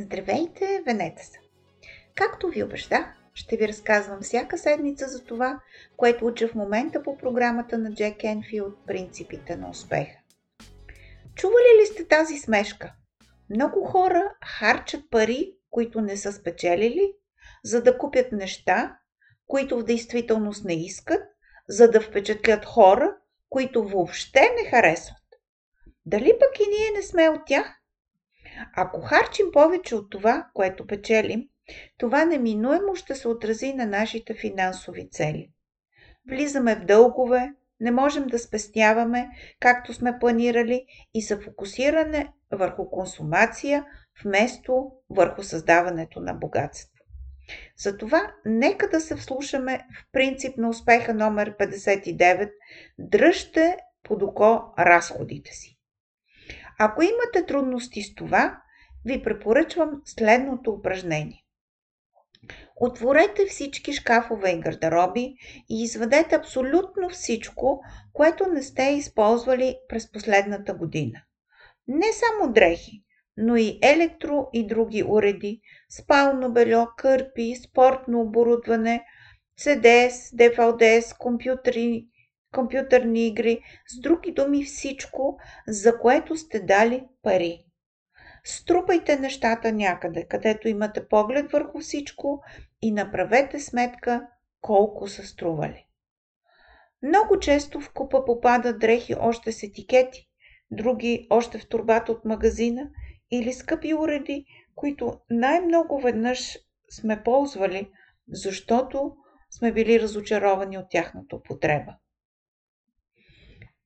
Здравейте, Венета са! Както ви обещах, ще ви разказвам всяка седмица за това, което уча в момента по програмата на Джек Енфилд «Принципите на успеха». Чували ли сте тази смешка? Много хора харчат пари, които не са спечелили, за да купят неща, които в действителност не искат, за да впечатлят хора, които въобще не харесват. Дали пък и ние не сме от тях? Ако харчим повече от това, което печелим, това неминуемо ще се отрази на нашите финансови цели. Влизаме в дългове, не можем да спестяваме, както сме планирали, и са фокусиране върху консумация, вместо върху създаването на богатство. Затова нека да се вслушаме в принцип на успеха номер 59 Дръжте под око разходите си. Ако имате трудности с това, ви препоръчвам следното упражнение. Отворете всички шкафове и гардероби и извадете абсолютно всичко, което не сте използвали през последната година. Не само дрехи, но и електро и други уреди, спално бельо, кърпи, спортно оборудване, CDS, DVDs, компютри, компютърни игри, с други думи всичко, за което сте дали пари. Струпайте нещата някъде, където имате поглед върху всичко и направете сметка колко са стрували. Много често в купа попадат дрехи още с етикети, други още в турбата от магазина или скъпи уреди, които най-много веднъж сме ползвали, защото сме били разочаровани от тяхната употреба.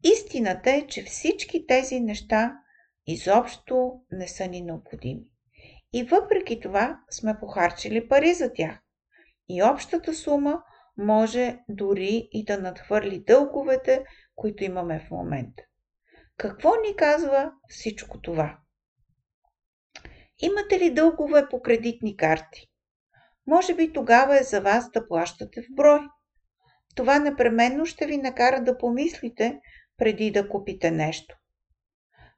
Истината е, че всички тези неща изобщо не са ни необходими. И въпреки това сме похарчили пари за тях. И общата сума може дори и да надхвърли дълговете, които имаме в момента. Какво ни казва всичко това? Имате ли дългове по кредитни карти? Може би тогава е за вас да плащате в брой. Това непременно ще ви накара да помислите преди да купите нещо.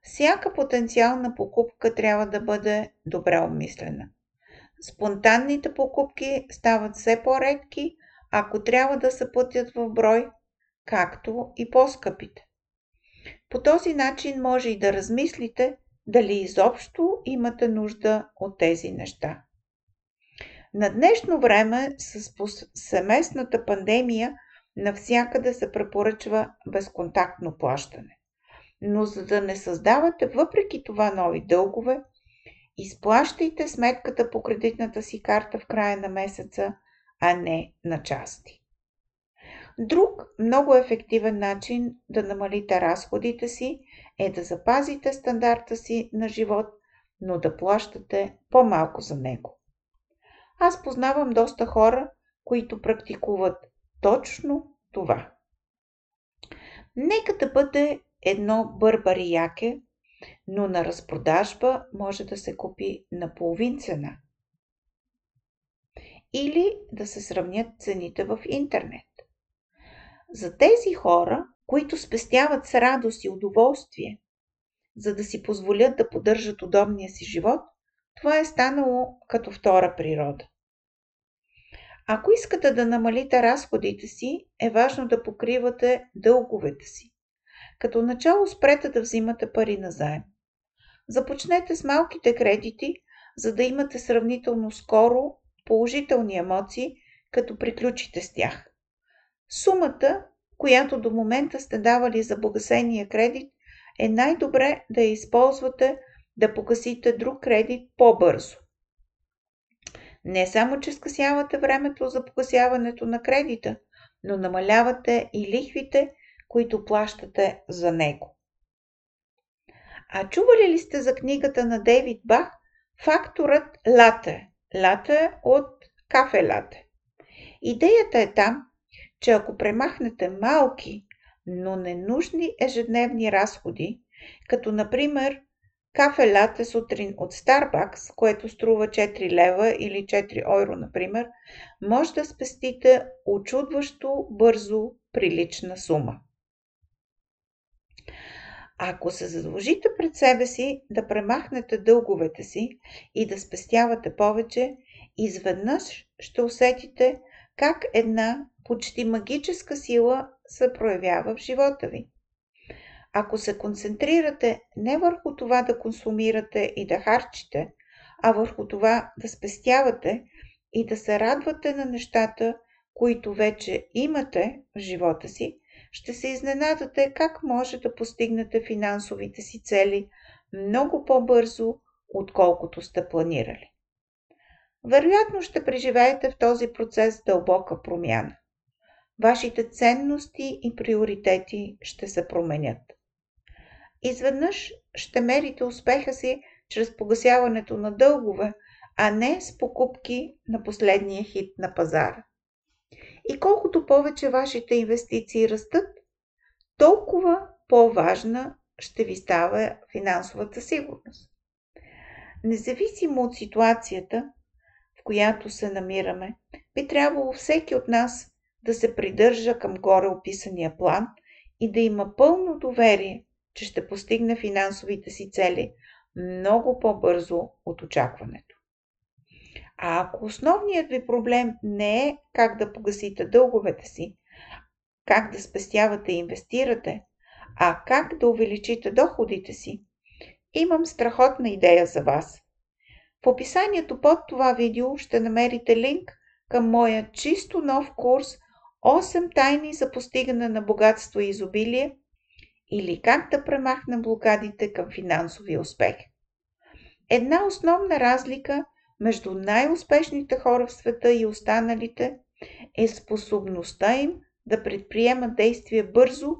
Всяка потенциална покупка трябва да бъде добре обмислена. Спонтанните покупки стават все по-редки, ако трябва да се платят в брой, както и по-скъпите. По този начин може и да размислите дали изобщо имате нужда от тези неща. На днешно време с семестната пандемия навсякъде се препоръчва безконтактно плащане. Но за да не създавате въпреки това нови дългове, изплащайте сметката по кредитната си карта в края на месеца, а не на части. Друг много ефективен начин да намалите разходите си е да запазите стандарта си на живот, но да плащате по-малко за него. Аз познавам доста хора, които практикуват точно това. Нека да бъде едно бърбари яке, но на разпродажба може да се купи на половин цена. Или да се сравнят цените в интернет. За тези хора, които спестяват с радост и удоволствие, за да си позволят да поддържат удобния си живот, това е станало като втора природа. Ако искате да намалите разходите си, е важно да покривате дълговете си. Като начало спрете да взимате пари на заем. Започнете с малките кредити, за да имате сравнително скоро положителни емоции, като приключите с тях. Сумата, която до момента сте давали за погасения кредит, е най-добре да я използвате да погасите друг кредит по-бързо. Не само, че скъсявате времето за погасяването на кредита, но намалявате и лихвите, които плащате за него. А чували ли сте за книгата на Дейвид Бах Факторът лате? Лате от кафе лате. Идеята е там, че ако премахнете малки, но ненужни ежедневни разходи, като например кафе лате сутрин от Starbucks, което струва 4 лева или 4 евро, например, може да спестите очудващо бързо прилична сума. Ако се задължите пред себе си да премахнете дълговете си и да спестявате повече, изведнъж ще усетите как една почти магическа сила се проявява в живота ви. Ако се концентрирате не върху това да консумирате и да харчите, а върху това да спестявате и да се радвате на нещата, които вече имате в живота си, ще се изненадате как може да постигнете финансовите си цели много по-бързо, отколкото сте планирали. Вероятно ще преживеете в този процес дълбока промяна. Вашите ценности и приоритети ще се променят. Изведнъж ще мерите успеха си чрез погасяването на дългове, а не с покупки на последния хит на пазара. И колкото повече вашите инвестиции растат, толкова по-важна ще ви става финансовата сигурност. Независимо от ситуацията, в която се намираме, би трябвало всеки от нас да се придържа към горе описания план и да има пълно доверие, че ще постигне финансовите си цели много по-бързо от очакването. А ако основният ви проблем не е как да погасите дълговете си, как да спестявате и инвестирате, а как да увеличите доходите си, имам страхотна идея за вас. В описанието под това видео ще намерите линк към моя чисто нов курс 8 тайни за постигане на богатство и изобилие или как да премахнем блокадите към финансови успех. Една основна разлика между най-успешните хора в света и останалите е способността им да предприемат действия бързо,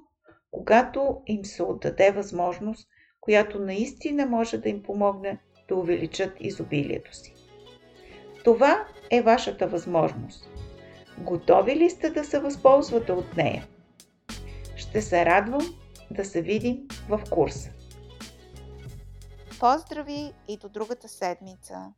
когато им се отдаде възможност, която наистина може да им помогне да увеличат изобилието си. Това е вашата възможност. Готови ли сте да се възползвате от нея? Ще се радвам да се видим в курса. Поздрави и до другата седмица!